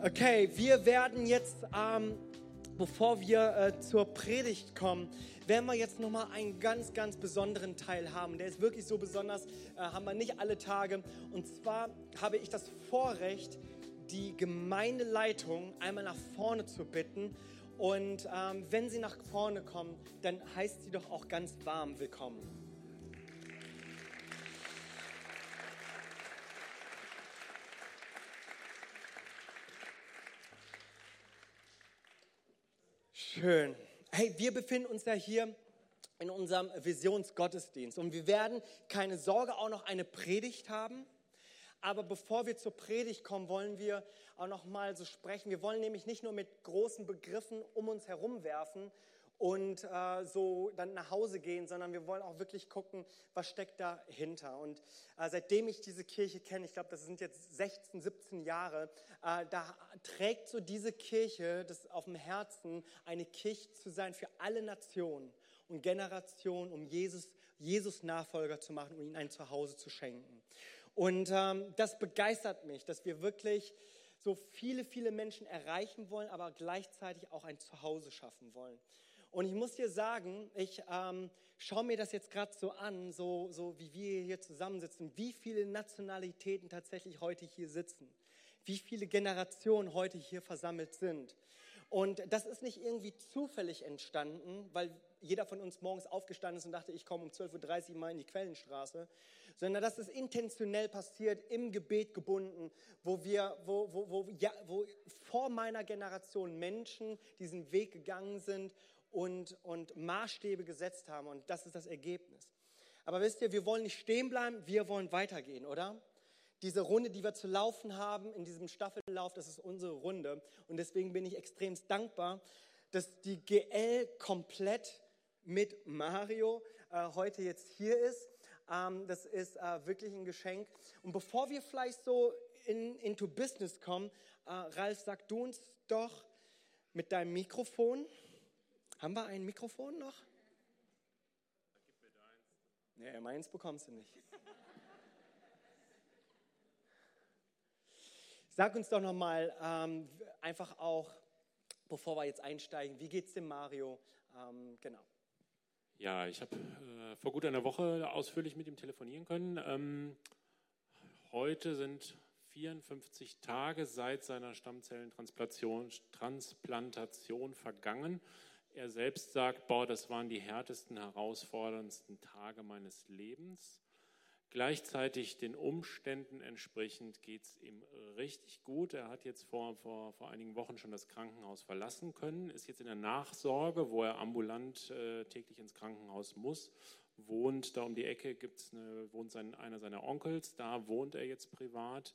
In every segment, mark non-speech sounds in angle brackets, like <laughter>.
Okay, wir werden jetzt, ähm, bevor wir äh, zur Predigt kommen, werden wir jetzt nochmal einen ganz, ganz besonderen Teil haben. Der ist wirklich so besonders, äh, haben wir nicht alle Tage. Und zwar habe ich das Vorrecht, die Gemeindeleitung einmal nach vorne zu bitten. Und ähm, wenn sie nach vorne kommen, dann heißt sie doch auch ganz warm willkommen. Schön. Hey, wir befinden uns ja hier in unserem Visionsgottesdienst und wir werden keine Sorge auch noch eine Predigt haben. Aber bevor wir zur Predigt kommen, wollen wir auch noch mal so sprechen. Wir wollen nämlich nicht nur mit großen Begriffen um uns herum werfen und äh, so dann nach Hause gehen, sondern wir wollen auch wirklich gucken, was steckt dahinter. Und äh, seitdem ich diese Kirche kenne, ich glaube, das sind jetzt 16, 17 Jahre, äh, da trägt so diese Kirche das auf dem Herzen, eine Kirche zu sein für alle Nationen und Generationen, um Jesus, Jesus Nachfolger zu machen und ihnen ein Zuhause zu schenken. Und ähm, das begeistert mich, dass wir wirklich so viele, viele Menschen erreichen wollen, aber gleichzeitig auch ein Zuhause schaffen wollen. Und ich muss dir sagen, ich ähm, schaue mir das jetzt gerade so an, so, so wie wir hier zusammensitzen, wie viele Nationalitäten tatsächlich heute hier sitzen, wie viele Generationen heute hier versammelt sind. Und das ist nicht irgendwie zufällig entstanden, weil jeder von uns morgens aufgestanden ist und dachte, ich komme um 12.30 Uhr mal in die Quellenstraße, sondern das ist intentionell passiert, im Gebet gebunden, wo wir, wo, wo, wo, ja, wo vor meiner Generation Menschen diesen Weg gegangen sind und, und Maßstäbe gesetzt haben. Und das ist das Ergebnis. Aber wisst ihr, wir wollen nicht stehen bleiben, wir wollen weitergehen, oder? Diese Runde, die wir zu laufen haben in diesem Staffellauf, das ist unsere Runde. Und deswegen bin ich extrem dankbar, dass die GL komplett mit Mario äh, heute jetzt hier ist. Ähm, das ist äh, wirklich ein Geschenk. Und bevor wir vielleicht so in, into Business kommen, äh, Ralf, sag du uns doch mit deinem Mikrofon, haben wir ein Mikrofon noch? Gib mir deins. Nee, meins bekommst du nicht. Sag uns doch nochmal ähm, einfach auch, bevor wir jetzt einsteigen, wie geht's dem Mario? Ähm, genau. Ja, ich habe äh, vor gut einer Woche ausführlich mit ihm telefonieren können. Ähm, heute sind 54 Tage seit seiner Stammzellentransplantation Transplantation vergangen. Er selbst sagt, boah, das waren die härtesten, herausforderndsten Tage meines Lebens. Gleichzeitig den Umständen entsprechend geht es ihm richtig gut. Er hat jetzt vor, vor, vor einigen Wochen schon das Krankenhaus verlassen können, ist jetzt in der Nachsorge, wo er ambulant äh, täglich ins Krankenhaus muss, wohnt da um die Ecke, gibt's eine, wohnt sein, einer seiner Onkels, da wohnt er jetzt privat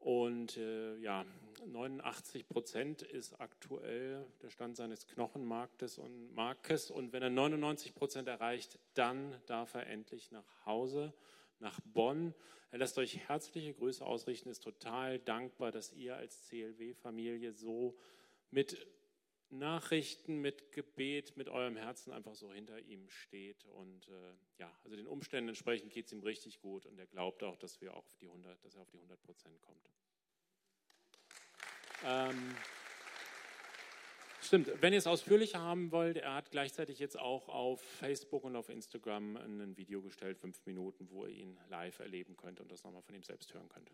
und äh, ja, 89 Prozent ist aktuell der Stand seines Knochenmarktes und Markes. Und wenn er 99 Prozent erreicht, dann darf er endlich nach Hause, nach Bonn. Er lässt euch herzliche Grüße ausrichten, ist total dankbar, dass ihr als CLW-Familie so mit Nachrichten, mit Gebet, mit eurem Herzen einfach so hinter ihm steht. Und äh, ja, also den Umständen entsprechend geht es ihm richtig gut und er glaubt auch, dass, wir auch auf die 100, dass er auf die 100 Prozent kommt. Ähm, stimmt, wenn ihr es ausführlicher haben wollt, er hat gleichzeitig jetzt auch auf Facebook und auf Instagram ein Video gestellt, fünf Minuten, wo ihr ihn live erleben könnt und das nochmal von ihm selbst hören könnt.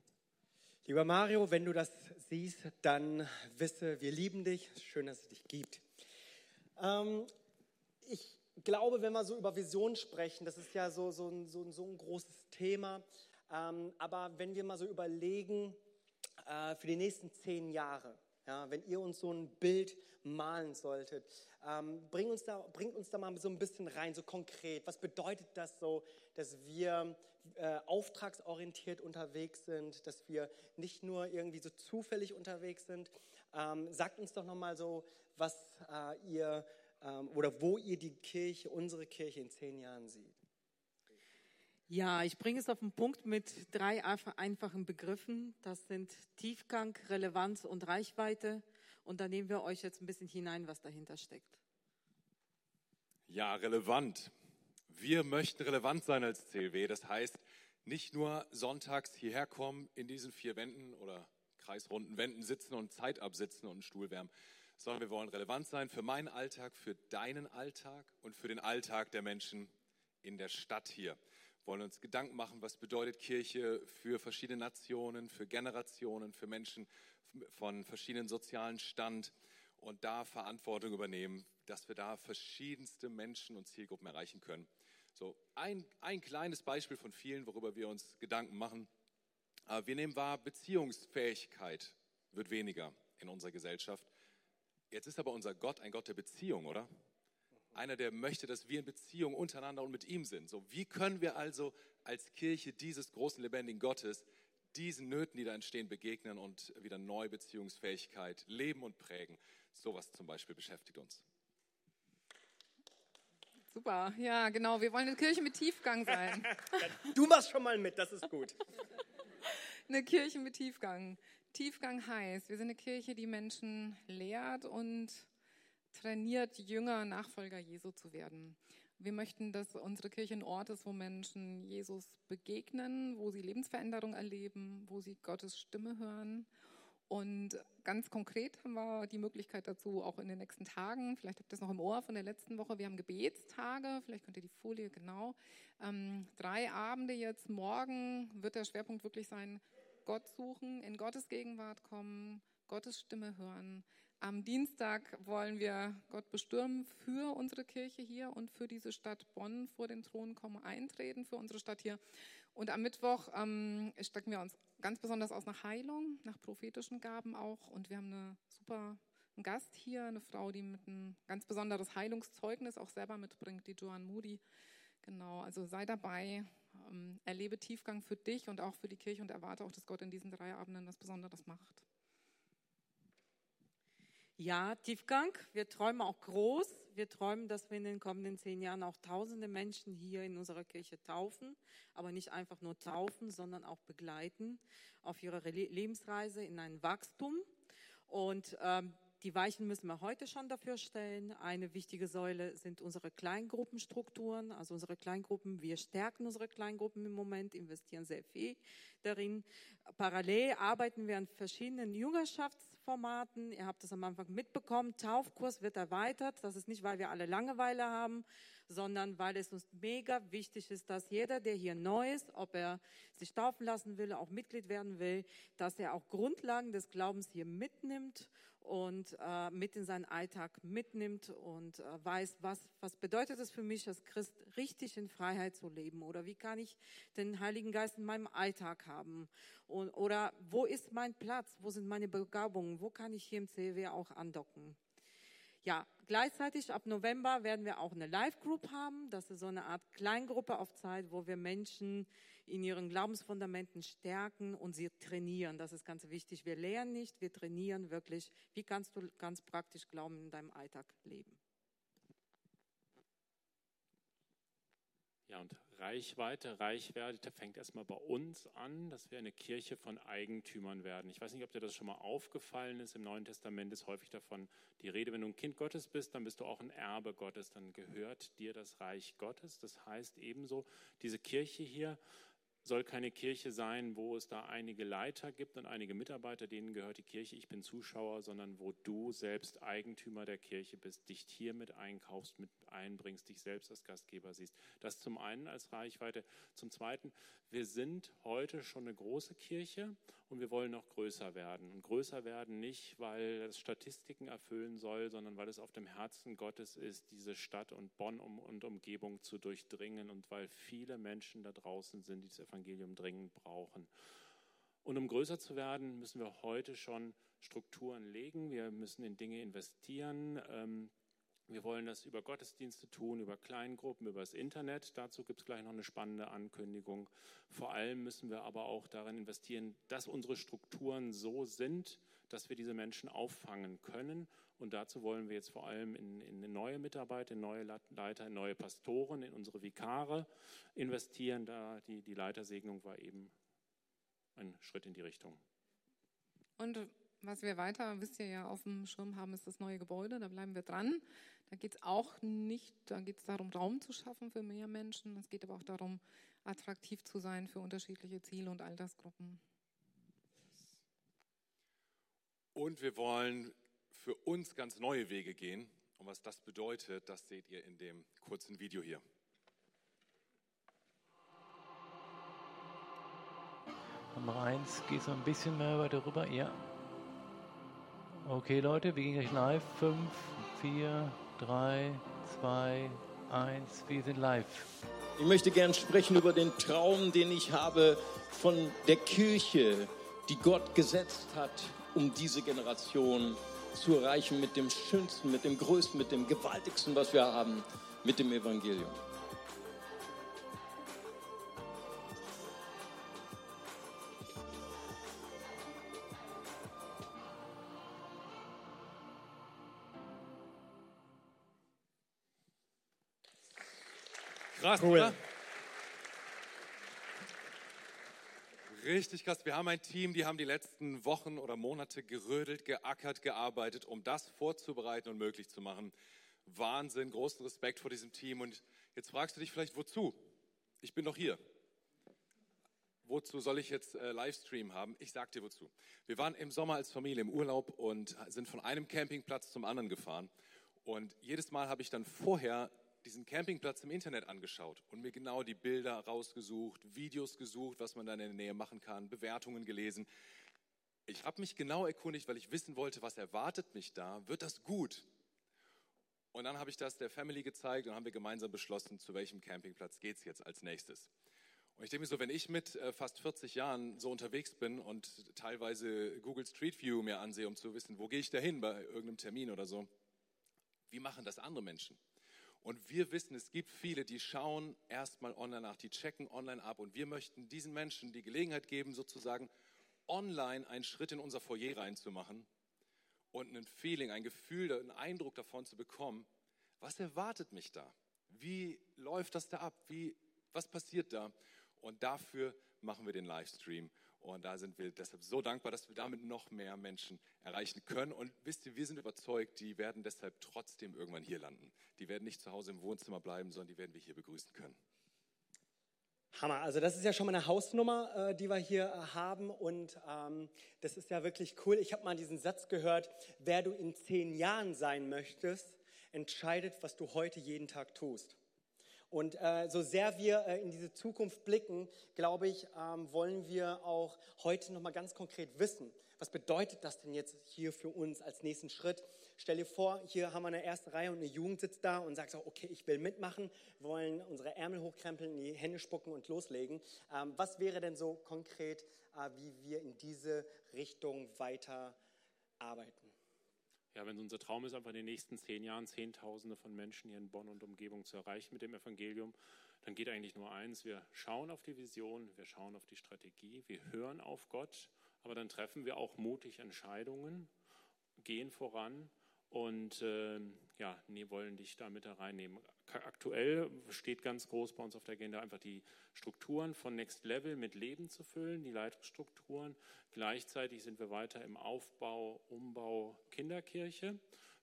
Lieber Mario, wenn du das siehst, dann wisse, wir lieben dich. Schön, dass es dich gibt. Ähm, ich glaube, wenn wir so über Vision sprechen, das ist ja so, so, ein, so, so ein großes Thema. Ähm, aber wenn wir mal so überlegen, äh, für die nächsten zehn Jahre, ja, wenn ihr uns so ein Bild malen solltet, ähm, bringt, uns da, bringt uns da mal so ein bisschen rein, so konkret. Was bedeutet das so, dass wir äh, auftragsorientiert unterwegs sind, dass wir nicht nur irgendwie so zufällig unterwegs sind? Ähm, sagt uns doch nochmal so, was äh, ihr ähm, oder wo ihr die Kirche, unsere Kirche in zehn Jahren seht. Ja, ich bringe es auf den Punkt mit drei einfachen Begriffen. Das sind Tiefgang, Relevanz und Reichweite. Und da nehmen wir euch jetzt ein bisschen hinein, was dahinter steckt. Ja, relevant. Wir möchten relevant sein als CLW. Das heißt, nicht nur sonntags hierher kommen in diesen vier Wänden oder kreisrunden Wänden sitzen und Zeit absitzen und einen Stuhl wärmen, sondern wir wollen relevant sein für meinen Alltag, für deinen Alltag und für den Alltag der Menschen in der Stadt hier. Wir wollen uns Gedanken machen, was bedeutet Kirche für verschiedene Nationen, für Generationen, für Menschen von verschiedenen sozialen Stand und da Verantwortung übernehmen, dass wir da verschiedenste Menschen und Zielgruppen erreichen können. So ein, ein kleines Beispiel von vielen, worüber wir uns Gedanken machen. Äh, wir nehmen wahr, Beziehungsfähigkeit wird weniger in unserer Gesellschaft. Jetzt ist aber unser Gott ein Gott der Beziehung, oder? Einer, der möchte, dass wir in Beziehung untereinander und mit ihm sind. So, wie können wir also als Kirche dieses großen, lebendigen Gottes diesen Nöten, die da entstehen, begegnen und wieder neue Beziehungsfähigkeit leben und prägen? Sowas zum Beispiel beschäftigt uns. Super, ja, genau. Wir wollen eine Kirche mit Tiefgang sein. <laughs> Du machst schon mal mit, das ist gut. <laughs> eine Kirche mit Tiefgang. Tiefgang heißt, wir sind eine Kirche, die Menschen lehrt und trainiert, Jünger, Nachfolger Jesu zu werden. Wir möchten, dass unsere Kirche ein Ort ist, wo Menschen Jesus begegnen, wo sie Lebensveränderung erleben, wo sie Gottes Stimme hören und ganz konkret haben wir die Möglichkeit dazu auch in den nächsten Tagen. Vielleicht habt ihr es noch im Ohr von der letzten Woche. Wir haben Gebetstage. Vielleicht könnt ihr die Folie genau. Ähm, drei Abende jetzt. Morgen wird der Schwerpunkt wirklich sein, Gott suchen, in Gottes Gegenwart kommen, Gottes Stimme hören. Am Dienstag wollen wir Gott bestürmen für unsere Kirche hier und für diese Stadt Bonn vor den Thron kommen, eintreten für unsere Stadt hier. Und am Mittwoch ähm, strecken wir uns ganz besonders aus nach Heilung, nach prophetischen Gaben auch. Und wir haben eine super einen Gast hier, eine Frau, die mit ein ganz besonderes Heilungszeugnis auch selber mitbringt, die Joanne Moody. Genau, also sei dabei, ähm, erlebe Tiefgang für dich und auch für die Kirche und erwarte auch, dass Gott in diesen drei Abenden was Besonderes macht. Ja, Tiefgang. Wir träumen auch groß. Wir träumen, dass wir in den kommenden zehn Jahren auch tausende Menschen hier in unserer Kirche taufen. Aber nicht einfach nur taufen, sondern auch begleiten auf ihrer Lebensreise in ein Wachstum. Und ähm, die Weichen müssen wir heute schon dafür stellen. Eine wichtige Säule sind unsere Kleingruppenstrukturen, also unsere Kleingruppen. Wir stärken unsere Kleingruppen im Moment, investieren sehr viel darin. Parallel arbeiten wir an verschiedenen Jüngerschafts Formaten. Ihr habt es am Anfang mitbekommen. Taufkurs wird erweitert. Das ist nicht, weil wir alle Langeweile haben, sondern weil es uns mega wichtig ist, dass jeder, der hier neu ist, ob er sich taufen lassen will, auch Mitglied werden will, dass er auch Grundlagen des Glaubens hier mitnimmt und äh, mit in seinen Alltag mitnimmt und äh, weiß, was, was bedeutet es für mich als Christ, richtig in Freiheit zu leben? Oder wie kann ich den Heiligen Geist in meinem Alltag haben? Und, oder wo ist mein Platz, wo sind meine Begabungen, wo kann ich hier im CW auch andocken. Ja, gleichzeitig ab November werden wir auch eine Live-Group haben. Das ist so eine Art Kleingruppe auf Zeit, wo wir Menschen in ihren Glaubensfundamenten stärken und sie trainieren. Das ist ganz wichtig. Wir lehren nicht, wir trainieren wirklich. Wie kannst du ganz praktisch Glauben in deinem Alltag leben? Ja, und Reichweite, Reichweite fängt erstmal bei uns an, dass wir eine Kirche von Eigentümern werden. Ich weiß nicht, ob dir das schon mal aufgefallen ist. Im Neuen Testament ist häufig davon die Rede, wenn du ein Kind Gottes bist, dann bist du auch ein Erbe Gottes, dann gehört dir das Reich Gottes. Das heißt ebenso, diese Kirche hier soll keine Kirche sein, wo es da einige Leiter gibt und einige Mitarbeiter, denen gehört die Kirche, ich bin Zuschauer, sondern wo du selbst Eigentümer der Kirche bist, dich hier mit einkaufst, mit einbringst, dich selbst als Gastgeber siehst. Das zum einen als Reichweite. Zum zweiten, wir sind heute schon eine große Kirche und wir wollen noch größer werden. Und größer werden nicht, weil es Statistiken erfüllen soll, sondern weil es auf dem Herzen Gottes ist, diese Stadt und Bonn und Umgebung zu durchdringen und weil viele Menschen da draußen sind, die das Evangelium dringend brauchen. Und um größer zu werden, müssen wir heute schon Strukturen legen. Wir müssen in Dinge investieren. Ähm, wir wollen das über Gottesdienste tun, über Kleingruppen, über das Internet. Dazu gibt es gleich noch eine spannende Ankündigung. Vor allem müssen wir aber auch darin investieren, dass unsere Strukturen so sind, dass wir diese Menschen auffangen können. Und dazu wollen wir jetzt vor allem in, in neue Mitarbeiter, in neue Leiter, in neue Pastoren, in unsere Vikare investieren. Da die, die Leitersegnung war eben ein Schritt in die Richtung. Und was wir weiter, wisst ihr ja, auf dem Schirm haben, ist das neue Gebäude. Da bleiben wir dran. Da geht es auch nicht, da geht es darum, Raum zu schaffen für mehr Menschen. Es geht aber auch darum, attraktiv zu sein für unterschiedliche Ziele und Altersgruppen. Und wir wollen für uns ganz neue Wege gehen. Und was das bedeutet, das seht ihr in dem kurzen Video hier. Nummer 1, gehst du ein bisschen mehr weiter rüber? Ja. Okay, Leute, wir gehen gleich live. 5, 4, 3, 2, 1, wir sind live. Ich möchte gern sprechen über den Traum, den ich habe von der Kirche, die Gott gesetzt hat, um diese Generation zu erreichen mit dem Schönsten, mit dem Größten, mit dem Gewaltigsten, was wir haben, mit dem Evangelium. Krass, Cool. oder? Richtig krass. Wir haben ein Team, die haben die letzten Wochen oder Monate gerödelt, geackert, gearbeitet, um das vorzubereiten und möglich zu machen. Wahnsinn, großen Respekt vor diesem Team. Und jetzt fragst du dich vielleicht, wozu? Ich bin doch hier. Wozu soll ich jetzt äh, Livestream haben? Ich sag dir wozu. Wir waren im Sommer als Familie im Urlaub und sind von einem Campingplatz zum anderen gefahren. Und jedes Mal habe ich dann vorher diesen Campingplatz im Internet angeschaut und mir genau die Bilder rausgesucht, Videos gesucht, was man dann in der Nähe machen kann, Bewertungen gelesen. Ich habe mich genau erkundigt, weil ich wissen wollte, was erwartet mich da. Wird das gut? Und dann habe ich das der Family gezeigt und haben wir gemeinsam beschlossen, zu welchem Campingplatz geht es jetzt als nächstes. Und ich denke mir so, wenn ich mit äh, fast 40 Jahren so unterwegs bin und teilweise Google Street View mir ansehe, um zu wissen, wo gehe ich da hin bei irgendeinem Termin oder so, wie machen das andere Menschen? Und wir wissen, es gibt viele, die schauen erstmal online nach, die checken online ab. Und wir möchten diesen Menschen die Gelegenheit geben, sozusagen online einen Schritt in unser Foyer reinzumachen und ein Feeling, ein Gefühl, einen Eindruck davon zu bekommen, was erwartet mich da? Wie läuft das da ab? Wie, was passiert da? Und dafür machen wir den Livestream. Und da sind wir deshalb so dankbar, dass wir damit noch mehr Menschen erreichen können. Und wisst ihr, wir sind überzeugt, die werden deshalb trotzdem irgendwann hier landen. Die werden nicht zu Hause im Wohnzimmer bleiben, sondern die werden wir hier begrüßen können. Hammer, also das ist ja schon mal eine Hausnummer, äh, die wir hier äh, haben und ähm, das ist ja wirklich cool. Ich habe mal diesen Satz gehört, wer du in zehn Jahren sein möchtest, entscheidet, was du heute jeden Tag tust. Und äh, so sehr wir äh, in diese Zukunft blicken, glaube ich, ähm, wollen wir auch heute nochmal ganz konkret wissen, was bedeutet das denn jetzt hier für uns als nächsten Schritt? Stell dir vor, hier haben wir eine erste Reihe und eine Jugend sitzt da und sagt so, okay, ich will mitmachen, wollen unsere Ärmel hochkrempeln, die Hände spucken und loslegen. Ähm, was wäre denn so konkret, äh, wie wir in diese Richtung weiter arbeiten? Ja, wenn unser Traum ist, einfach in den nächsten zehn Jahren Zehntausende von Menschen hier in Bonn und Umgebung zu erreichen mit dem Evangelium, dann geht eigentlich nur eins. Wir schauen auf die Vision, wir schauen auf die Strategie, wir hören auf Gott, aber dann treffen wir auch mutig Entscheidungen, gehen voran und äh, ja, nee, wollen dich da mit hereinnehmen. Aktuell steht ganz groß bei uns auf der Agenda einfach die Strukturen von Next Level mit Leben zu füllen, die Leitungsstrukturen. Gleichzeitig sind wir weiter im Aufbau, Umbau Kinderkirche.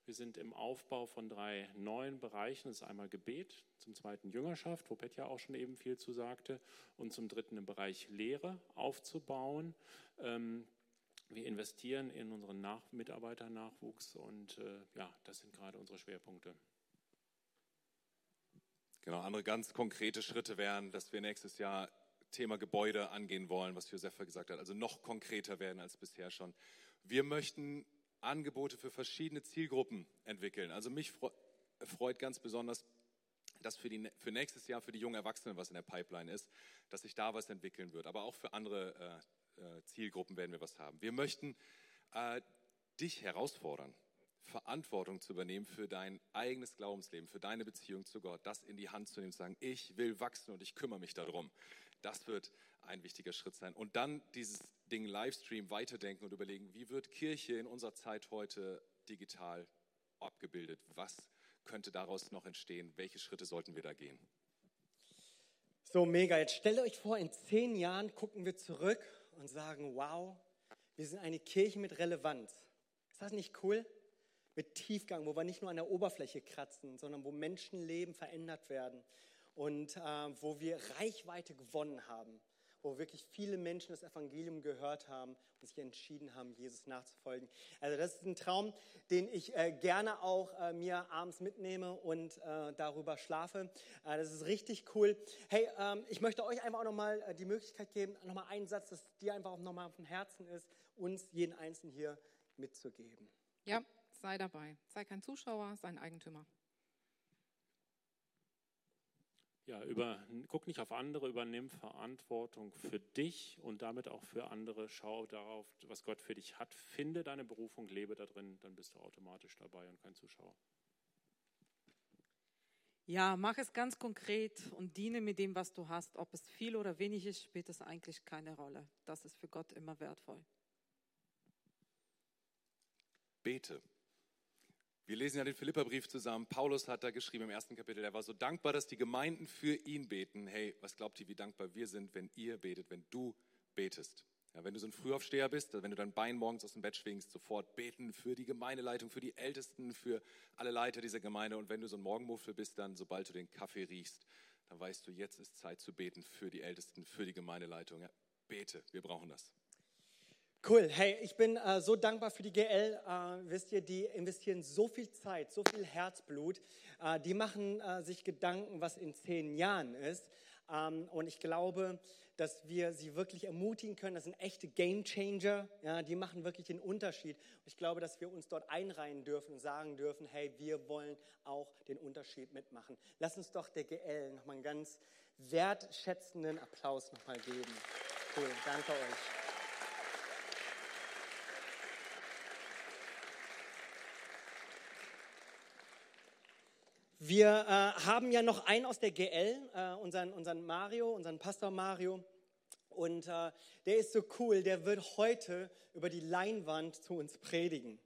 Wir sind im Aufbau von drei neuen Bereichen. Das ist einmal Gebet, zum zweiten Jüngerschaft, wo Petja auch schon eben viel zu sagte, und zum dritten im Bereich Lehre aufzubauen. Ähm, wir investieren in unseren Nach Mitarbeiternachwuchs und äh, ja, das sind gerade unsere Schwerpunkte. Genau, andere ganz konkrete Schritte wären, dass wir nächstes Jahr Thema Gebäude angehen wollen, was Josefa gesagt hat, also noch konkreter werden als bisher schon. Wir möchten Angebote für verschiedene Zielgruppen entwickeln. Also mich freut ganz besonders, dass für, die, für nächstes Jahr für die jungen Erwachsenen was in der Pipeline ist, dass sich da was entwickeln wird. Aber auch für andere äh, Zielgruppen werden wir was haben. Wir möchten äh, dich herausfordern, Verantwortung zu übernehmen für dein eigenes Glaubensleben, für deine Beziehung zu Gott, das in die Hand zu nehmen, zu sagen, ich will wachsen und ich kümmere mich darum. Das wird ein wichtiger Schritt sein. Und dann dieses Ding Livestream weiterdenken und überlegen, wie wird Kirche in unserer Zeit heute digital abgebildet? Was könnte daraus noch entstehen? Welche Schritte sollten wir da gehen? So mega. Jetzt stellt euch vor, in zehn Jahren gucken wir zurück und sagen, wow, wir sind eine Kirche mit Relevanz. Ist das nicht cool? Mit Tiefgang, wo wir nicht nur an der Oberfläche kratzen, sondern wo Menschenleben verändert werden und äh, wo wir Reichweite gewonnen haben. Wo wirklich viele Menschen das Evangelium gehört haben und sich entschieden haben, Jesus nachzufolgen. Also das ist ein Traum, den ich äh, gerne auch äh, mir abends mitnehme und äh, darüber schlafe. Äh, das ist richtig cool. Hey, ähm, ich möchte euch einfach auch nochmal äh, die Möglichkeit geben, nochmal einen Satz, dass dir einfach auch nochmal auf dem Herzen ist, uns jeden Einzelnen hier mitzugeben. Ja, sei dabei. Sei kein Zuschauer, sei ein Eigentümer. Ja, über, guck nicht auf andere, übernimm Verantwortung für dich und damit auch für andere. Schau darauf, was Gott für dich hat. Finde deine Berufung, lebe da drin, dann bist du automatisch dabei und kein Zuschauer. Ja, mach es ganz konkret und diene mit dem, was du hast. Ob es viel oder wenig ist, spielt es eigentlich keine Rolle. Das ist für Gott immer wertvoll. Bete. Wir lesen ja den Philipperbrief zusammen. Paulus hat da geschrieben im ersten Kapitel, er war so dankbar, dass die Gemeinden für ihn beten. Hey, was glaubt ihr, wie dankbar wir sind, wenn ihr betet, wenn du betest? Ja, wenn du so ein Frühaufsteher bist, wenn du dein Bein morgens aus dem Bett schwingst, sofort beten für die Gemeindeleitung, für die Ältesten, für alle Leiter dieser Gemeinde. Und wenn du so ein Morgenmuffel bist, dann, sobald du den Kaffee riechst, dann weißt du, jetzt ist Zeit zu beten für die Ältesten, für die Gemeindeleitung. Ja, bete, wir brauchen das. Cool. Hey, ich bin äh, so dankbar für die GL. Äh, wisst ihr, die investieren so viel Zeit, so viel Herzblut. Äh, die machen äh, sich Gedanken, was in zehn Jahren ist. Ähm, und ich glaube, dass wir sie wirklich ermutigen können. Das sind echte Game Changer. Ja, die machen wirklich den Unterschied. Und ich glaube, dass wir uns dort einreihen dürfen und sagen dürfen, hey, wir wollen auch den Unterschied mitmachen. Lass uns doch der GL nochmal einen ganz wertschätzenden Applaus nochmal geben. Cool. Danke euch. Wir äh, haben ja noch einen aus der GL, äh, unseren, unseren Mario, unseren Pastor Mario. Und äh, der ist so cool, der wird heute über die Leinwand zu uns predigen.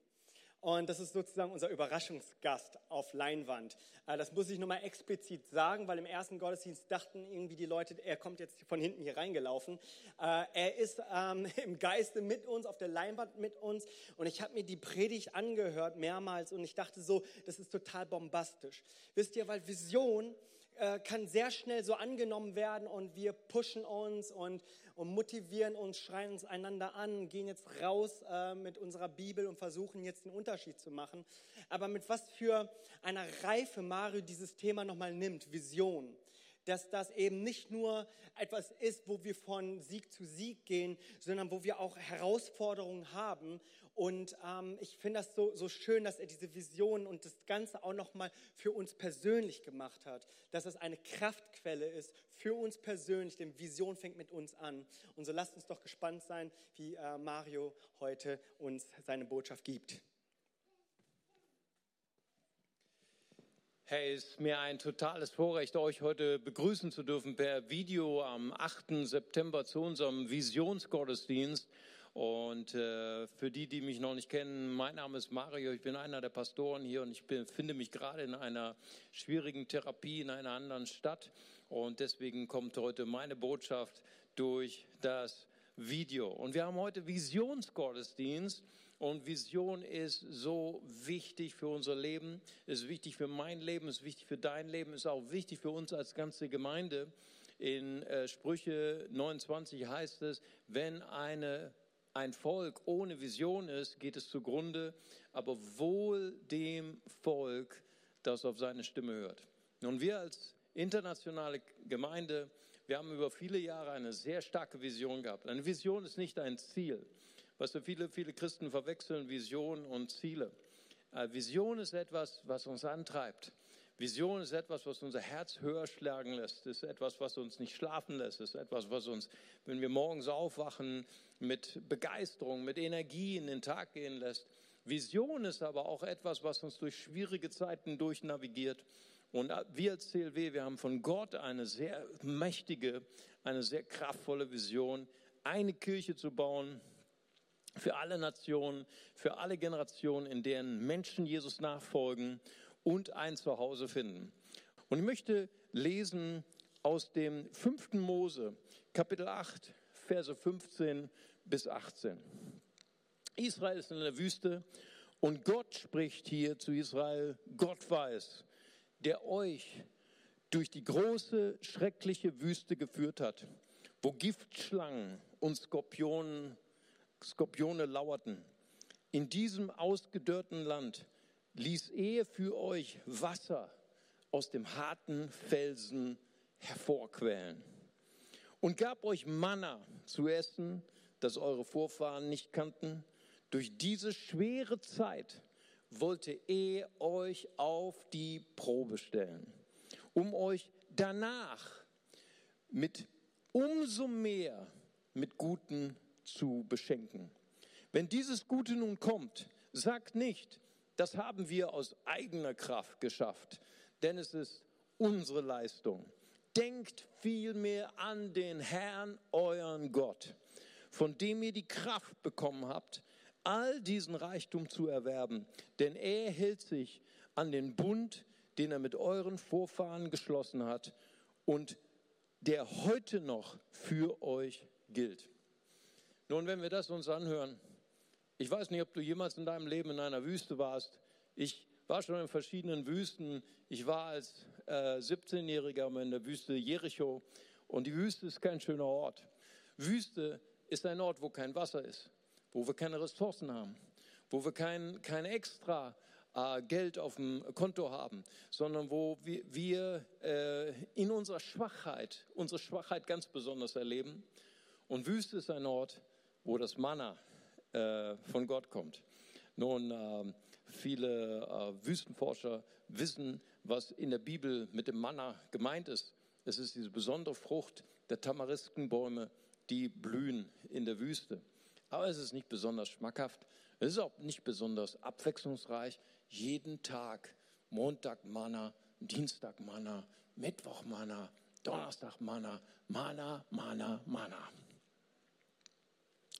Und das ist sozusagen unser Überraschungsgast auf Leinwand. Äh, das muss ich nochmal explizit sagen, weil im ersten Gottesdienst dachten irgendwie die Leute, er kommt jetzt von hinten hier reingelaufen. Äh, er ist ähm, <laughs> im Geiste mit uns, auf der Leinwand mit uns. Und ich habe mir die Predigt angehört mehrmals und ich dachte so, das ist total bombastisch. Wisst ihr, weil Vision äh, kann sehr schnell so angenommen werden und wir pushen uns und, und motivieren uns, schreien uns einander an, gehen jetzt raus äh, mit unserer Bibel und versuchen jetzt einen Unterschied zu machen. Aber mit was für einer Reife Mario dieses Thema nochmal nimmt, Vision dass das eben nicht nur etwas ist, wo wir von Sieg zu Sieg gehen, sondern wo wir auch Herausforderungen haben. Und ähm, ich finde das so, so schön, dass er diese Vision und das Ganze auch nochmal für uns persönlich gemacht hat. Dass es eine Kraftquelle ist für uns persönlich, denn Vision fängt mit uns an. Und so lasst uns doch gespannt sein, wie äh, Mario heute uns seine Botschaft gibt. Hey, es ist mir ein totales Vorrecht, euch heute begrüßen zu dürfen per Video am 8. September zu unserem Visionsgottesdienst. Und äh, für die, die mich noch nicht kennen, mein Name ist Mario, ich bin einer der Pastoren hier und ich befinde mich gerade in einer schwierigen Therapie in einer anderen Stadt. Und deswegen kommt heute meine Botschaft durch das Video. Und wir haben heute Visionsgottesdienst. Und Vision ist so wichtig für unser Leben, ist wichtig für mein Leben, ist wichtig für dein Leben, ist auch wichtig für uns als ganze Gemeinde. In äh, Sprüche 29 heißt es, wenn eine, ein Volk ohne Vision ist, geht es zugrunde, aber wohl dem Volk, das auf seine Stimme hört. Nun, wir als internationale Gemeinde, wir haben über viele Jahre eine sehr starke Vision gehabt. Eine Vision ist nicht ein Ziel. Was für viele, viele Christen verwechseln, Vision und Ziele. Äh, Vision ist etwas, was uns antreibt. Vision ist etwas, was unser Herz höher schlagen lässt. Ist etwas, was uns nicht schlafen lässt. Ist etwas, was uns, wenn wir morgens aufwachen, mit Begeisterung, mit Energie in den Tag gehen lässt. Vision ist aber auch etwas, was uns durch schwierige Zeiten durchnavigiert. Und wir als CLW, wir haben von Gott eine sehr mächtige, eine sehr kraftvolle Vision, eine Kirche zu bauen, für alle Nationen, für alle Generationen, in deren Menschen Jesus nachfolgen und ein Zuhause finden. Und ich möchte lesen aus dem 5. Mose, Kapitel 8, Verse 15 bis 18. Israel ist in der Wüste und Gott spricht hier zu Israel, Gott weiß, der euch durch die große, schreckliche Wüste geführt hat wo Giftschlangen und Skorpionen, Skorpione lauerten. In diesem ausgedörrten Land ließ er für euch Wasser aus dem harten Felsen hervorquellen und gab euch Manna zu essen, das eure Vorfahren nicht kannten. Durch diese schwere Zeit wollte er euch auf die Probe stellen, um euch danach mit umso mehr mit Guten zu beschenken. Wenn dieses Gute nun kommt, sagt nicht, das haben wir aus eigener Kraft geschafft, denn es ist unsere Leistung. Denkt vielmehr an den Herrn, euren Gott, von dem ihr die Kraft bekommen habt, all diesen Reichtum zu erwerben, denn er hält sich an den Bund, den er mit euren Vorfahren geschlossen hat und der heute noch für euch gilt. Nun, wenn wir das uns anhören, ich weiß nicht, ob du jemals in deinem Leben in einer Wüste warst. Ich war schon in verschiedenen Wüsten. Ich war als äh, 17-Jähriger in der Wüste Jericho und die Wüste ist kein schöner Ort. Wüste ist ein Ort, wo kein Wasser ist, wo wir keine Ressourcen haben, wo wir kein, kein extra äh, Geld auf dem Konto haben, sondern wo wir, wir äh, in unserer Schwachheit, unsere Schwachheit ganz besonders erleben. Und Wüste ist ein Ort, wo das Manna äh, von Gott kommt. Nun, äh, viele äh, Wüstenforscher wissen, was in der Bibel mit dem Manna gemeint ist. Es ist diese besondere Frucht der Tamariskenbäume, die blühen in der Wüste. Aber es ist nicht besonders schmackhaft. Es ist auch nicht besonders abwechslungsreich. Jeden Tag Montag Manna, Dienstag Manna, Mittwoch Manna, Donnerstag Manna, Manna, Manna, Manna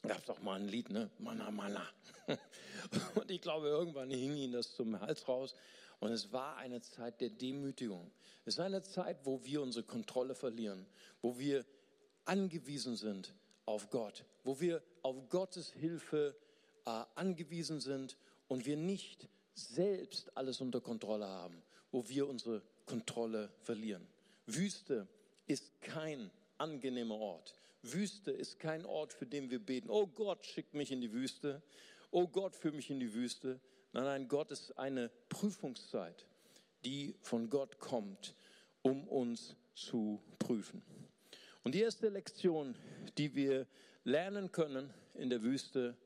gab es doch mal ein Lied, ne? Manna, Manna. <laughs> Und ich glaube, irgendwann hing ihm das zum Hals raus. Und es war eine Zeit der Demütigung. Es war eine Zeit, wo wir unsere Kontrolle verlieren, wo wir angewiesen sind auf Gott, wo wir auf Gottes Hilfe äh, angewiesen sind und wir nicht selbst alles unter Kontrolle haben, wo wir unsere Kontrolle verlieren. Wüste ist kein angenehmer Ort. Wüste ist kein Ort, für den wir beten. Oh Gott, schick mich in die Wüste. Oh Gott, führ mich in die Wüste. Nein, nein, Gott ist eine Prüfungszeit, die von Gott kommt, um uns zu prüfen. Und die erste Lektion, die wir lernen können in der Wüste,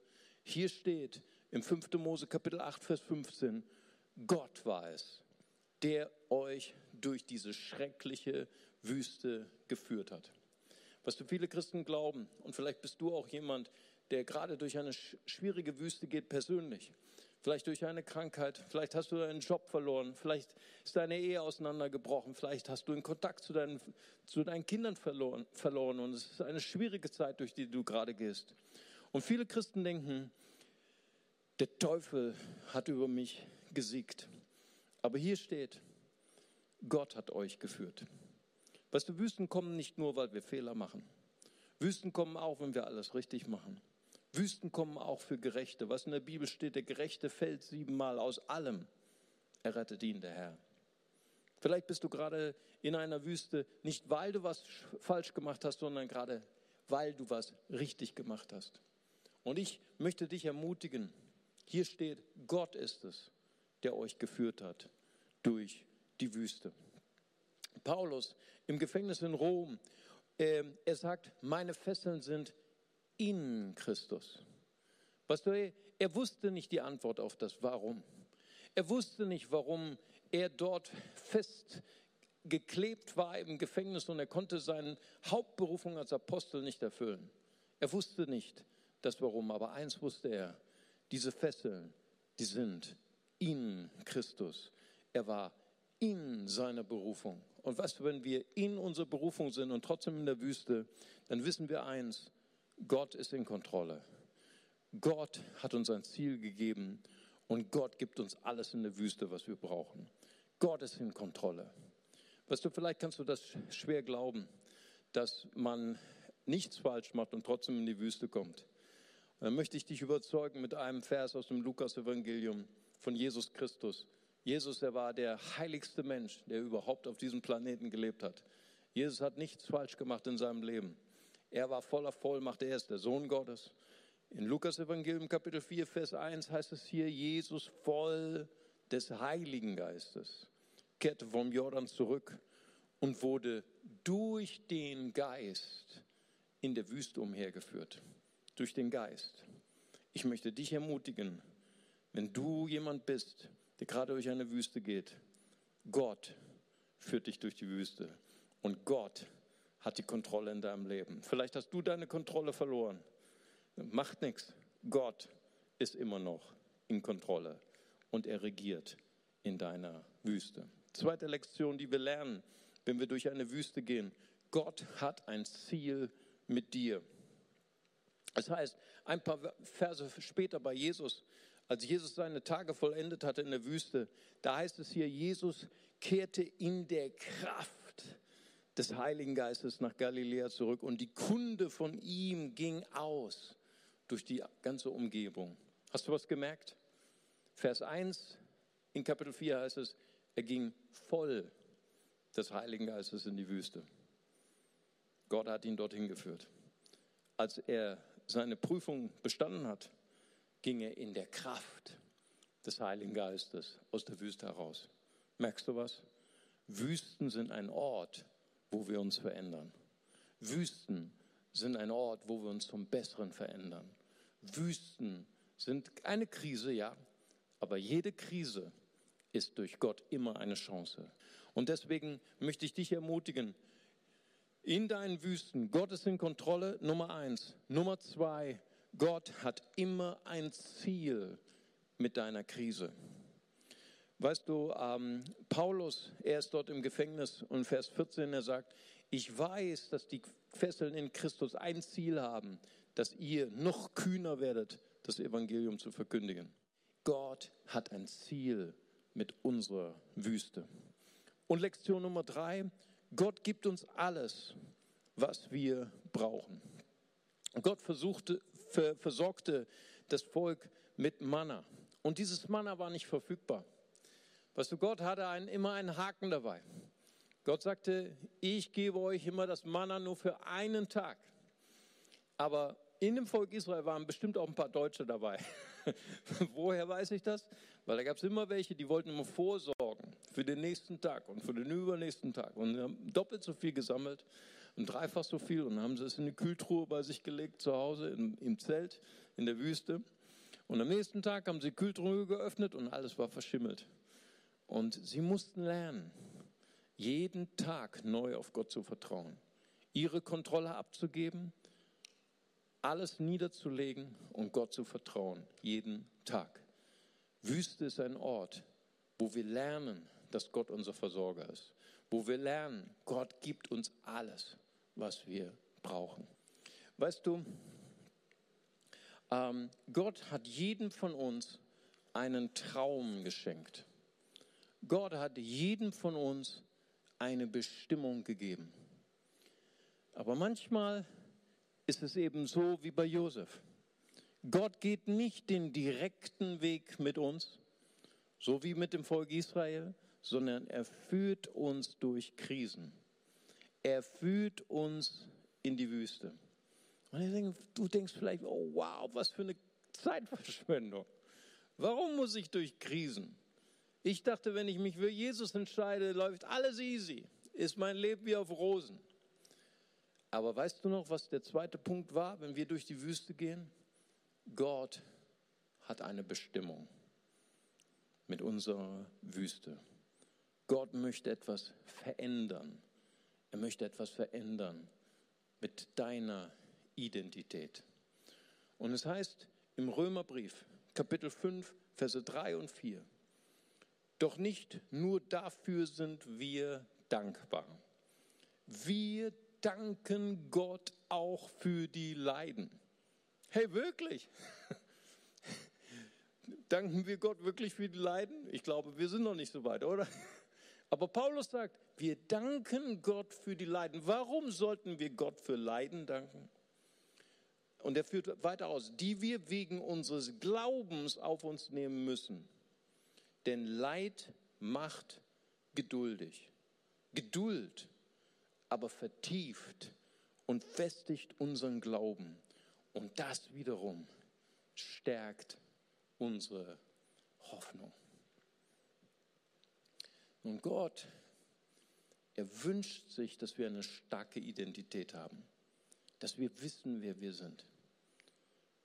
hier steht im 5. Mose Kapitel 8, Vers 15, Gott war es, der euch durch diese schreckliche Wüste geführt hat. Was viele Christen glauben, und vielleicht bist du auch jemand, der gerade durch eine schwierige Wüste geht persönlich. Vielleicht durch eine Krankheit, vielleicht hast du deinen Job verloren, vielleicht ist deine Ehe auseinandergebrochen, vielleicht hast du den Kontakt zu deinen, zu deinen Kindern verloren, verloren und es ist eine schwierige Zeit, durch die du gerade gehst. Und viele Christen denken, der Teufel hat über mich gesiegt. Aber hier steht, Gott hat euch geführt. Weißt du, Wüsten kommen nicht nur, weil wir Fehler machen. Wüsten kommen auch, wenn wir alles richtig machen. Wüsten kommen auch für Gerechte. Was in der Bibel steht, der Gerechte fällt siebenmal aus allem. Er rettet ihn, der Herr. Vielleicht bist du gerade in einer Wüste, nicht weil du was falsch gemacht hast, sondern gerade weil du was richtig gemacht hast. Und ich möchte dich ermutigen, hier steht, Gott ist es, der euch geführt hat durch die Wüste. Paulus im Gefängnis in Rom, äh, er sagt, meine Fesseln sind in Christus. Was du, er wusste nicht die Antwort auf das Warum. Er wusste nicht, warum er dort festgeklebt war im Gefängnis und er konnte seine Hauptberufung als Apostel nicht erfüllen. Er wusste nicht das Warum, aber eins wusste er, diese Fesseln, die sind in Christus. Er war in seiner Berufung. Und du, wenn wir in unserer Berufung sind und trotzdem in der Wüste, dann wissen wir eins, Gott ist in Kontrolle. Gott hat uns ein Ziel gegeben und Gott gibt uns alles in der Wüste, was wir brauchen. Gott ist in Kontrolle. Weißt du, vielleicht kannst du das schwer glauben, dass man nichts falsch macht und trotzdem in die Wüste kommt. dann möchte ich dich überzeugen mit einem Vers aus dem Lukas-Evangelium von Jesus Christus. Jesus, er war der heiligste Mensch, der überhaupt auf diesem Planeten gelebt hat. Jesus hat nichts falsch gemacht in seinem Leben. Er war voller Vollmacht, er ist der Sohn Gottes. In Lukas Evangelium Kapitel 4, Vers 1 heißt es hier, Jesus voll des Heiligen Geistes kehrte vom Jordan zurück und wurde durch den Geist in der Wüste umhergeführt. Durch den Geist. Ich möchte dich ermutigen, wenn du jemand bist, der gerade durch eine Wüste geht, Gott führt dich durch die Wüste und Gott hat die Kontrolle in deinem Leben. Vielleicht hast du deine Kontrolle verloren. Macht nichts. Gott ist immer noch in Kontrolle und er regiert in deiner Wüste. Zweite Lektion, die wir lernen, wenn wir durch eine Wüste gehen. Gott hat ein Ziel mit dir. Das heißt, ein paar Verse später bei Jesus, als Jesus seine Tage vollendet hatte in der Wüste, da heißt es hier, Jesus kehrte in der Kraft des Heiligen Geistes nach Galiläa zurück und die Kunde von ihm ging aus durch die ganze Umgebung. Hast du was gemerkt? Vers 1 in Kapitel 4 heißt es, er ging voll des Heiligen Geistes in die Wüste. Gott hat ihn dorthin geführt. Als er seine Prüfung bestanden hat, ging er in der Kraft des Heiligen Geistes aus der Wüste heraus. Merkst du was? Wüsten sind ein Ort, wo wir uns verändern. Wüsten sind ein Ort, wo wir uns zum Besseren verändern. Wüsten sind eine Krise, ja, aber jede Krise ist durch Gott immer eine Chance. Und deswegen möchte ich dich ermutigen, in deinen Wüsten, Gott ist in Kontrolle, Nummer eins. Nummer zwei, Gott hat immer ein Ziel mit deiner Krise. Weißt du, ähm, Paulus, er ist dort im Gefängnis und Vers 14, er sagt, ich weiß, dass die Fesseln in Christus ein Ziel haben, dass ihr noch kühner werdet, das Evangelium zu verkündigen. Gott hat ein Ziel mit unserer Wüste. Und Lektion Nummer drei, Gott gibt uns alles, was wir brauchen. Gott versuchte, versorgte das Volk mit Manna. Und dieses Manna war nicht verfügbar. Weißt du, Gott hatte einen, immer einen Haken dabei. Gott sagte, ich gebe euch immer das Manna nur für einen Tag. Aber in dem Volk Israel waren bestimmt auch ein paar Deutsche dabei. <laughs> Woher weiß ich das? Weil da gab es immer welche, die wollten immer vorsorgen für den nächsten Tag und für den übernächsten Tag. Und haben doppelt so viel gesammelt und dreifach so viel und haben sie es in eine Kühltruhe bei sich gelegt zu Hause im, im Zelt in der Wüste. Und am nächsten Tag haben sie die Kühltruhe geöffnet und alles war verschimmelt. Und sie mussten lernen, jeden Tag neu auf Gott zu vertrauen, ihre Kontrolle abzugeben, alles niederzulegen und Gott zu vertrauen, jeden Tag. Wüste ist ein Ort, wo wir lernen, dass Gott unser Versorger ist, wo wir lernen, Gott gibt uns alles, was wir brauchen. Weißt du, ähm, Gott hat jedem von uns einen Traum geschenkt. Gott hat jedem von uns eine Bestimmung gegeben. Aber manchmal ist es eben so wie bei Josef. Gott geht nicht den direkten Weg mit uns, so wie mit dem Volk Israel, sondern er führt uns durch Krisen. Er führt uns in die Wüste. Und du denkst vielleicht, oh wow, was für eine Zeitverschwendung. Warum muss ich durch Krisen? Ich dachte, wenn ich mich für Jesus entscheide, läuft alles easy. Ist mein Leben wie auf Rosen. Aber weißt du noch, was der zweite Punkt war, wenn wir durch die Wüste gehen? Gott hat eine Bestimmung mit unserer Wüste. Gott möchte etwas verändern. Er möchte etwas verändern mit deiner Identität. Und es heißt im Römerbrief, Kapitel 5, Verse 3 und 4, doch nicht nur dafür sind wir dankbar. Wir danken Gott auch für die Leiden. Hey, wirklich? <laughs> Danken wir Gott wirklich für die Leiden? Ich glaube, wir sind noch nicht so weit, oder? Aber Paulus sagt, wir danken Gott für die Leiden. Warum sollten wir Gott für Leiden danken? Und er führt weiter aus, die wir wegen unseres Glaubens auf uns nehmen müssen. Denn Leid macht geduldig. Geduld aber vertieft und festigt unseren Glauben. Und das wiederum stärkt unsere Hoffnung. Und Gott, er wünscht sich, dass wir eine starke Identität haben, dass wir wissen, wer wir sind.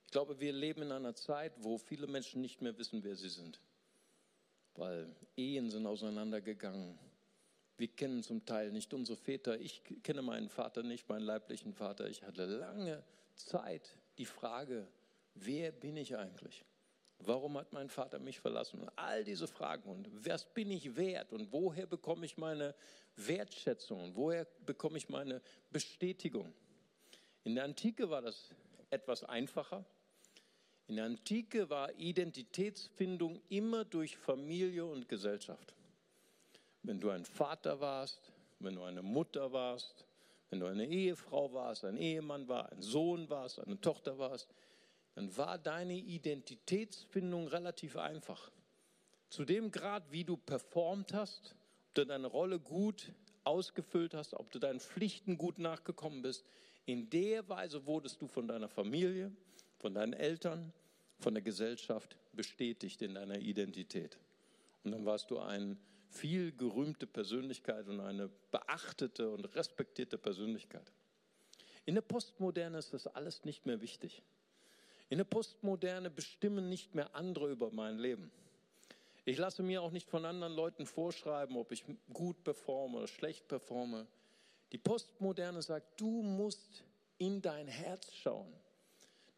Ich glaube, wir leben in einer Zeit, wo viele Menschen nicht mehr wissen, wer sie sind, weil Ehen sind auseinandergegangen. Wir kennen zum Teil nicht unsere Väter. Ich kenne meinen Vater nicht, meinen leiblichen Vater. Ich hatte lange Zeit die Frage, wer bin ich eigentlich? Warum hat mein Vater mich verlassen? All diese Fragen und was bin ich wert und woher bekomme ich meine Wertschätzung und woher bekomme ich meine Bestätigung? In der Antike war das etwas einfacher. In der Antike war Identitätsfindung immer durch Familie und Gesellschaft. Wenn du ein Vater warst, wenn du eine Mutter warst, wenn du eine Ehefrau warst, ein Ehemann war, ein Sohn warst, eine Tochter warst, dann war deine Identitätsfindung relativ einfach. Zu dem Grad, wie du performt hast, ob du deine Rolle gut ausgefüllt hast, ob du deinen Pflichten gut nachgekommen bist, in der Weise wurdest du von deiner Familie, von deinen Eltern, von der Gesellschaft bestätigt in deiner Identität. Und dann warst du eine viel gerühmte Persönlichkeit und eine beachtete und respektierte Persönlichkeit. In der Postmoderne ist das alles nicht mehr wichtig. In der Postmoderne bestimmen nicht mehr andere über mein Leben. Ich lasse mir auch nicht von anderen Leuten vorschreiben, ob ich gut performe oder schlecht performe. Die Postmoderne sagt, du musst in dein Herz schauen.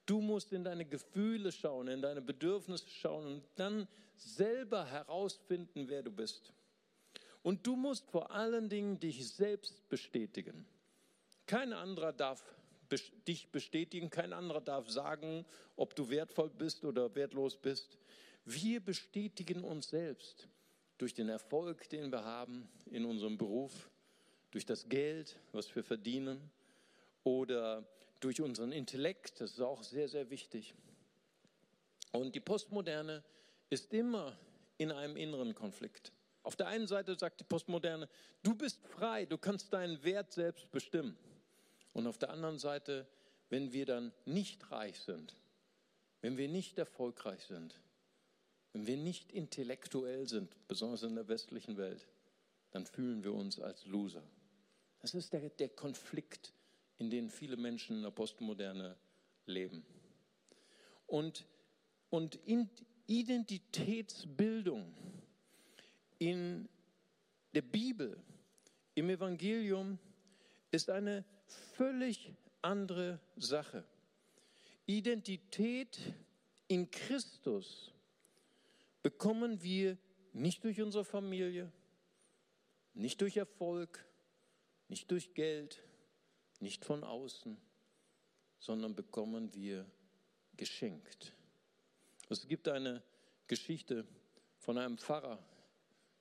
Du musst in deine Gefühle schauen, in deine Bedürfnisse schauen und dann selber herausfinden, wer du bist. Und du musst vor allen Dingen dich selbst bestätigen. Kein anderer darf dich bestätigen. Kein anderer darf sagen, ob du wertvoll bist oder wertlos bist. Wir bestätigen uns selbst durch den Erfolg, den wir haben in unserem Beruf, durch das Geld, was wir verdienen oder durch unseren Intellekt. Das ist auch sehr, sehr wichtig. Und die Postmoderne ist immer in einem inneren Konflikt. Auf der einen Seite sagt die Postmoderne, du bist frei, du kannst deinen Wert selbst bestimmen. Und auf der anderen Seite, wenn wir dann nicht reich sind, wenn wir nicht erfolgreich sind, wenn wir nicht intellektuell sind, besonders in der westlichen Welt, dann fühlen wir uns als Loser. Das ist der, der Konflikt, in dem viele Menschen in der Postmoderne leben. Und, und in Identitätsbildung in der Bibel, im Evangelium, ist eine völlig andere Sache. Identität in Christus bekommen wir nicht durch unsere Familie, nicht durch Erfolg, nicht durch Geld, nicht von außen, sondern bekommen wir geschenkt. Es gibt eine Geschichte von einem Pfarrer,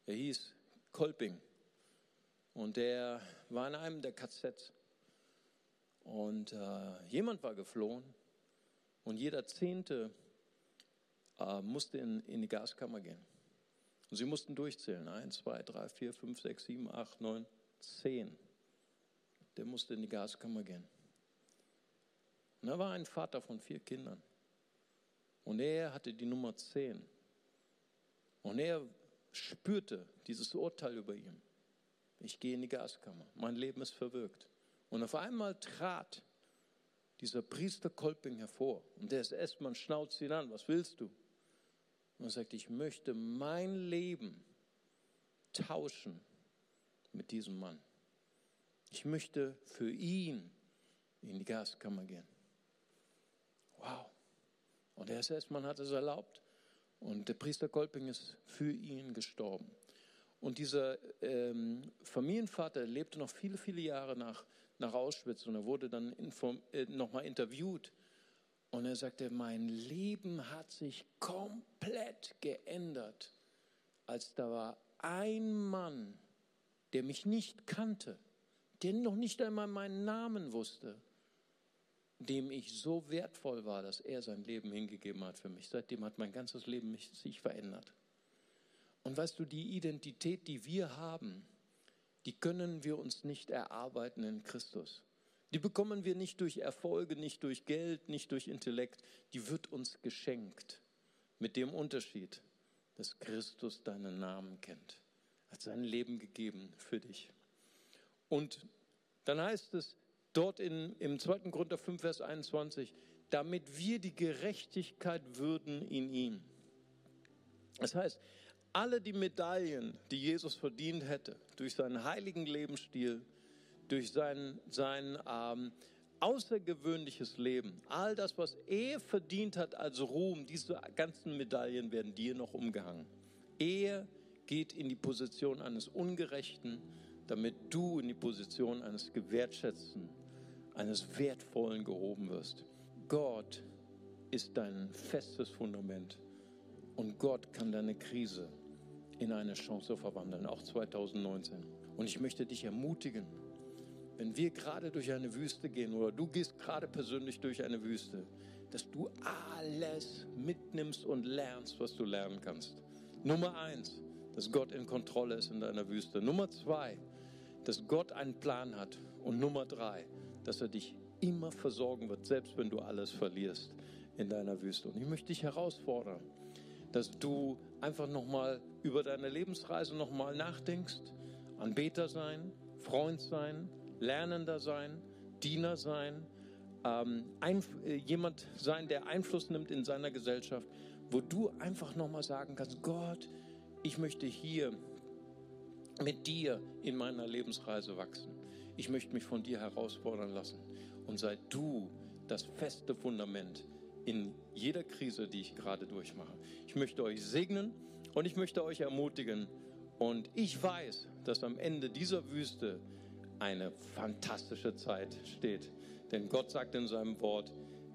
er hieß Kolping und der war in einem der KZs und äh, jemand war geflohen und jeder Zehnte äh, musste in, in die Gaskammer gehen. Und sie mussten durchzählen. Eins, zwei, drei, vier, fünf, sechs, sieben, acht, neun, zehn. Der musste in die Gaskammer gehen. Und da war ein Vater von vier Kindern. Und er hatte die Nummer zehn. Und er spürte dieses Urteil über ihn. Ich gehe in die Gaskammer. Mein Leben ist verwirkt. Und auf einmal trat dieser Priester Kolping hervor. Und der SS-Mann schnauzt ihn an, was willst du? Und er sagt, ich möchte mein Leben tauschen mit diesem Mann. Ich möchte für ihn in die Gaskammer gehen. Wow. Und der SS-Mann hat es erlaubt. Und der Priester Kolping ist für ihn gestorben. Und dieser ähm, Familienvater lebte noch viele, viele Jahre nach nach Auschwitz und er wurde dann äh, nochmal interviewt. Und er sagte, mein Leben hat sich komplett geändert, als da war ein Mann, der mich nicht kannte, der noch nicht einmal meinen Namen wusste, dem ich so wertvoll war, dass er sein Leben hingegeben hat für mich. Seitdem hat mein ganzes Leben sich verändert. Und weißt du, die Identität, die wir haben, die können wir uns nicht erarbeiten in Christus. Die bekommen wir nicht durch Erfolge, nicht durch Geld, nicht durch Intellekt. Die wird uns geschenkt. Mit dem Unterschied, dass Christus deinen Namen kennt. Hat sein Leben gegeben für dich. Und dann heißt es dort in, im 2. Korinther 5, Vers 21, damit wir die Gerechtigkeit würden in ihm. Das heißt, alle die Medaillen, die Jesus verdient hätte, durch seinen heiligen Lebensstil, durch sein, sein ähm, außergewöhnliches Leben, all das, was er verdient hat als Ruhm, diese ganzen Medaillen werden dir noch umgehangen. Er geht in die Position eines Ungerechten, damit du in die Position eines Gewertschätzten, eines Wertvollen gehoben wirst. Gott ist dein festes Fundament und Gott kann deine Krise in eine Chance verwandeln, auch 2019. Und ich möchte dich ermutigen, wenn wir gerade durch eine Wüste gehen oder du gehst gerade persönlich durch eine Wüste, dass du alles mitnimmst und lernst, was du lernen kannst. Nummer eins, dass Gott in Kontrolle ist in deiner Wüste. Nummer zwei, dass Gott einen Plan hat. Und Nummer drei, dass er dich immer versorgen wird, selbst wenn du alles verlierst in deiner Wüste. Und ich möchte dich herausfordern, dass du einfach nochmal über deine Lebensreise nochmal nachdenkst, Anbeter sein, Freund sein, Lernender sein, Diener sein, ähm, ein, äh, jemand sein, der Einfluss nimmt in seiner Gesellschaft, wo du einfach nochmal sagen kannst, Gott, ich möchte hier mit dir in meiner Lebensreise wachsen. Ich möchte mich von dir herausfordern lassen. Und sei du das feste Fundament in jeder Krise, die ich gerade durchmache. Ich möchte euch segnen und ich möchte euch ermutigen. Und ich weiß, dass am Ende dieser Wüste eine fantastische Zeit steht. Denn Gott sagt in seinem Wort,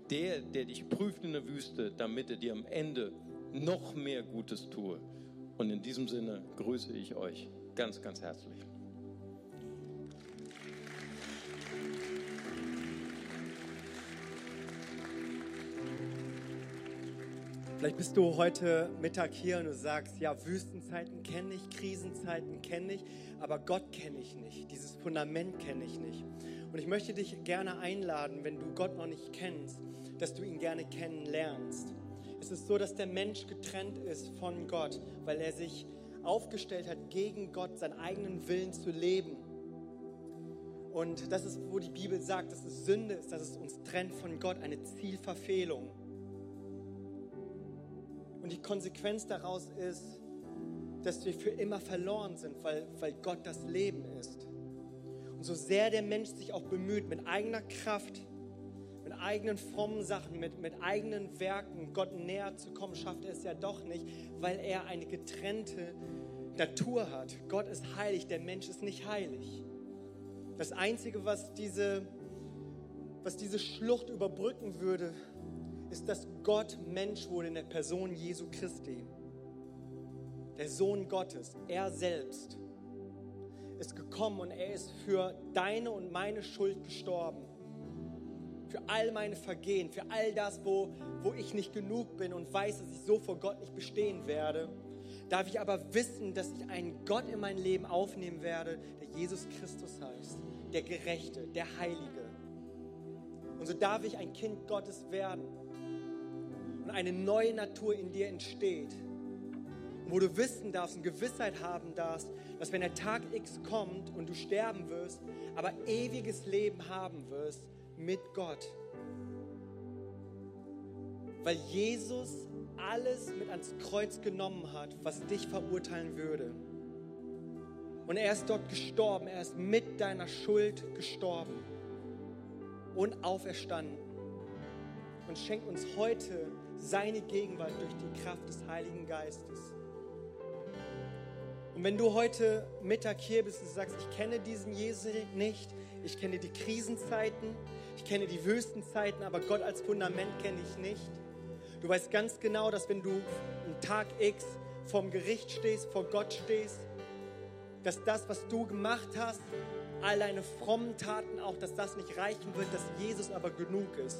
der, der dich prüft in der Wüste, damit er dir am Ende noch mehr Gutes tue. Und in diesem Sinne grüße ich euch ganz, ganz herzlich. Vielleicht bist du heute Mittag hier und du sagst, ja, Wüstenzeiten kenne ich, Krisenzeiten kenne ich, aber Gott kenne ich nicht, dieses Fundament kenne ich nicht. Und ich möchte dich gerne einladen, wenn du Gott noch nicht kennst, dass du ihn gerne kennenlernst. Es ist so, dass der Mensch getrennt ist von Gott, weil er sich aufgestellt hat, gegen Gott seinen eigenen Willen zu leben. Und das ist, wo die Bibel sagt, dass es Sünde ist, dass es uns trennt von Gott, eine Zielverfehlung. Und die Konsequenz daraus ist, dass wir für immer verloren sind, weil, weil Gott das Leben ist. Und so sehr der Mensch sich auch bemüht, mit eigener Kraft, mit eigenen frommen Sachen, mit, mit eigenen Werken Gott näher zu kommen, schafft er es ja doch nicht, weil er eine getrennte Natur hat. Gott ist heilig, der Mensch ist nicht heilig. Das Einzige, was diese, was diese Schlucht überbrücken würde, ist, dass Gott Mensch wurde in der Person Jesu Christi. Der Sohn Gottes, er selbst, ist gekommen und er ist für deine und meine Schuld gestorben. Für all meine Vergehen, für all das, wo, wo ich nicht genug bin und weiß, dass ich so vor Gott nicht bestehen werde, darf ich aber wissen, dass ich einen Gott in mein Leben aufnehmen werde, der Jesus Christus heißt, der Gerechte, der Heilige. Und so darf ich ein Kind Gottes werden und eine neue Natur in dir entsteht. wo du wissen darfst und Gewissheit haben darfst, dass wenn der Tag X kommt und du sterben wirst, aber ewiges Leben haben wirst mit Gott. Weil Jesus alles mit ans Kreuz genommen hat, was dich verurteilen würde. Und er ist dort gestorben, er ist mit deiner Schuld gestorben und auferstanden und schenkt uns heute seine Gegenwart durch die Kraft des Heiligen Geistes. Und wenn du heute Mittag hier bist und sagst, ich kenne diesen Jesus nicht, ich kenne die Krisenzeiten, ich kenne die Wüstenzeiten, aber Gott als Fundament kenne ich nicht. Du weißt ganz genau, dass wenn du am Tag X vorm Gericht stehst, vor Gott stehst, dass das, was du gemacht hast, all deine frommen Taten auch, dass das nicht reichen wird, dass Jesus aber genug ist.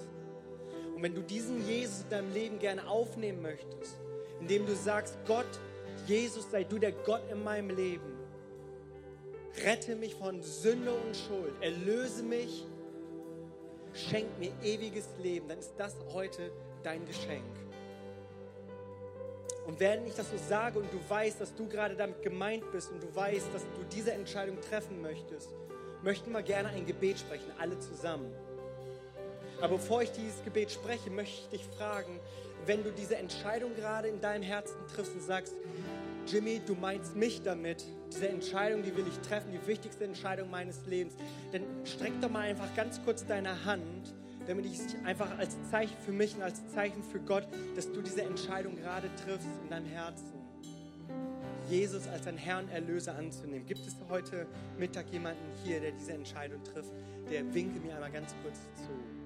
Und wenn du diesen Jesus in deinem Leben gerne aufnehmen möchtest, indem du sagst, Gott, Jesus, sei du der Gott in meinem Leben. Rette mich von Sünde und Schuld. Erlöse mich schenk mir ewiges Leben, dann ist das heute dein Geschenk. Und während ich das so sage und du weißt, dass du gerade damit gemeint bist und du weißt, dass du diese Entscheidung treffen möchtest, möchten wir gerne ein Gebet sprechen, alle zusammen. Aber bevor ich dieses Gebet spreche, möchte ich dich fragen, wenn du diese Entscheidung gerade in deinem Herzen triffst und sagst, Jimmy, du meinst mich damit, diese Entscheidung, die will ich treffen, die wichtigste Entscheidung meines Lebens, dann streck doch mal einfach ganz kurz deine Hand, damit ich es einfach als Zeichen für mich und als Zeichen für Gott, dass du diese Entscheidung gerade triffst in deinem Herzen. Jesus als dein Herrn Erlöser anzunehmen. Gibt es heute Mittag jemanden hier, der diese Entscheidung trifft? Der winke mir einmal ganz kurz zu.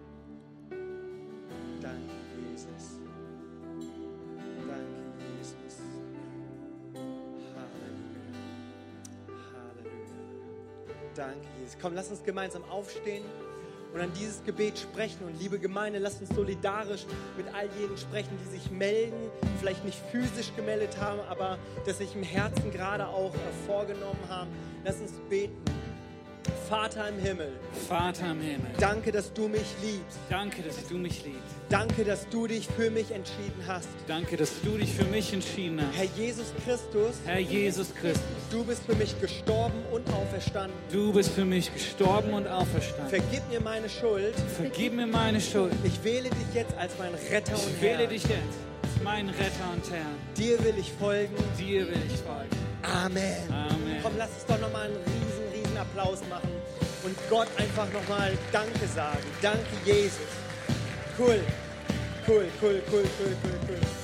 Danke, Jesus. Danke, Jesus. Halleluja. Halleluja. Danke, Jesus. Komm, lass uns gemeinsam aufstehen und an dieses Gebet sprechen. Und liebe Gemeinde, lasst uns solidarisch mit all jenen sprechen, die sich melden, vielleicht nicht physisch gemeldet haben, aber das sich im Herzen gerade auch äh, vorgenommen haben. Lass uns beten. Vater im Himmel, Vater im Himmel, danke, dass du mich liebst. danke, dass du mich liebst. Danke, dass du dich für mich entschieden hast. Danke, dass du dich für mich entschieden hast. Herr Jesus Christus, Herr Jesus Christus, du bist für mich gestorben und auferstanden. du bist für mich gestorben und auferstanden. Vergib mir meine Schuld. Vergib mir meine Schuld. Ich wähle dich jetzt als mein Retter und Ich Herr. wähle dich jetzt als meinen Retter und Herrn. Dir will ich folgen. Dir will ich folgen. Amen. Amen. Komm, lass uns doch nochmal einen Applaus machen und Gott einfach nochmal Danke sagen. Danke, Jesus. Cool. Cool, cool, cool, cool, cool, cool.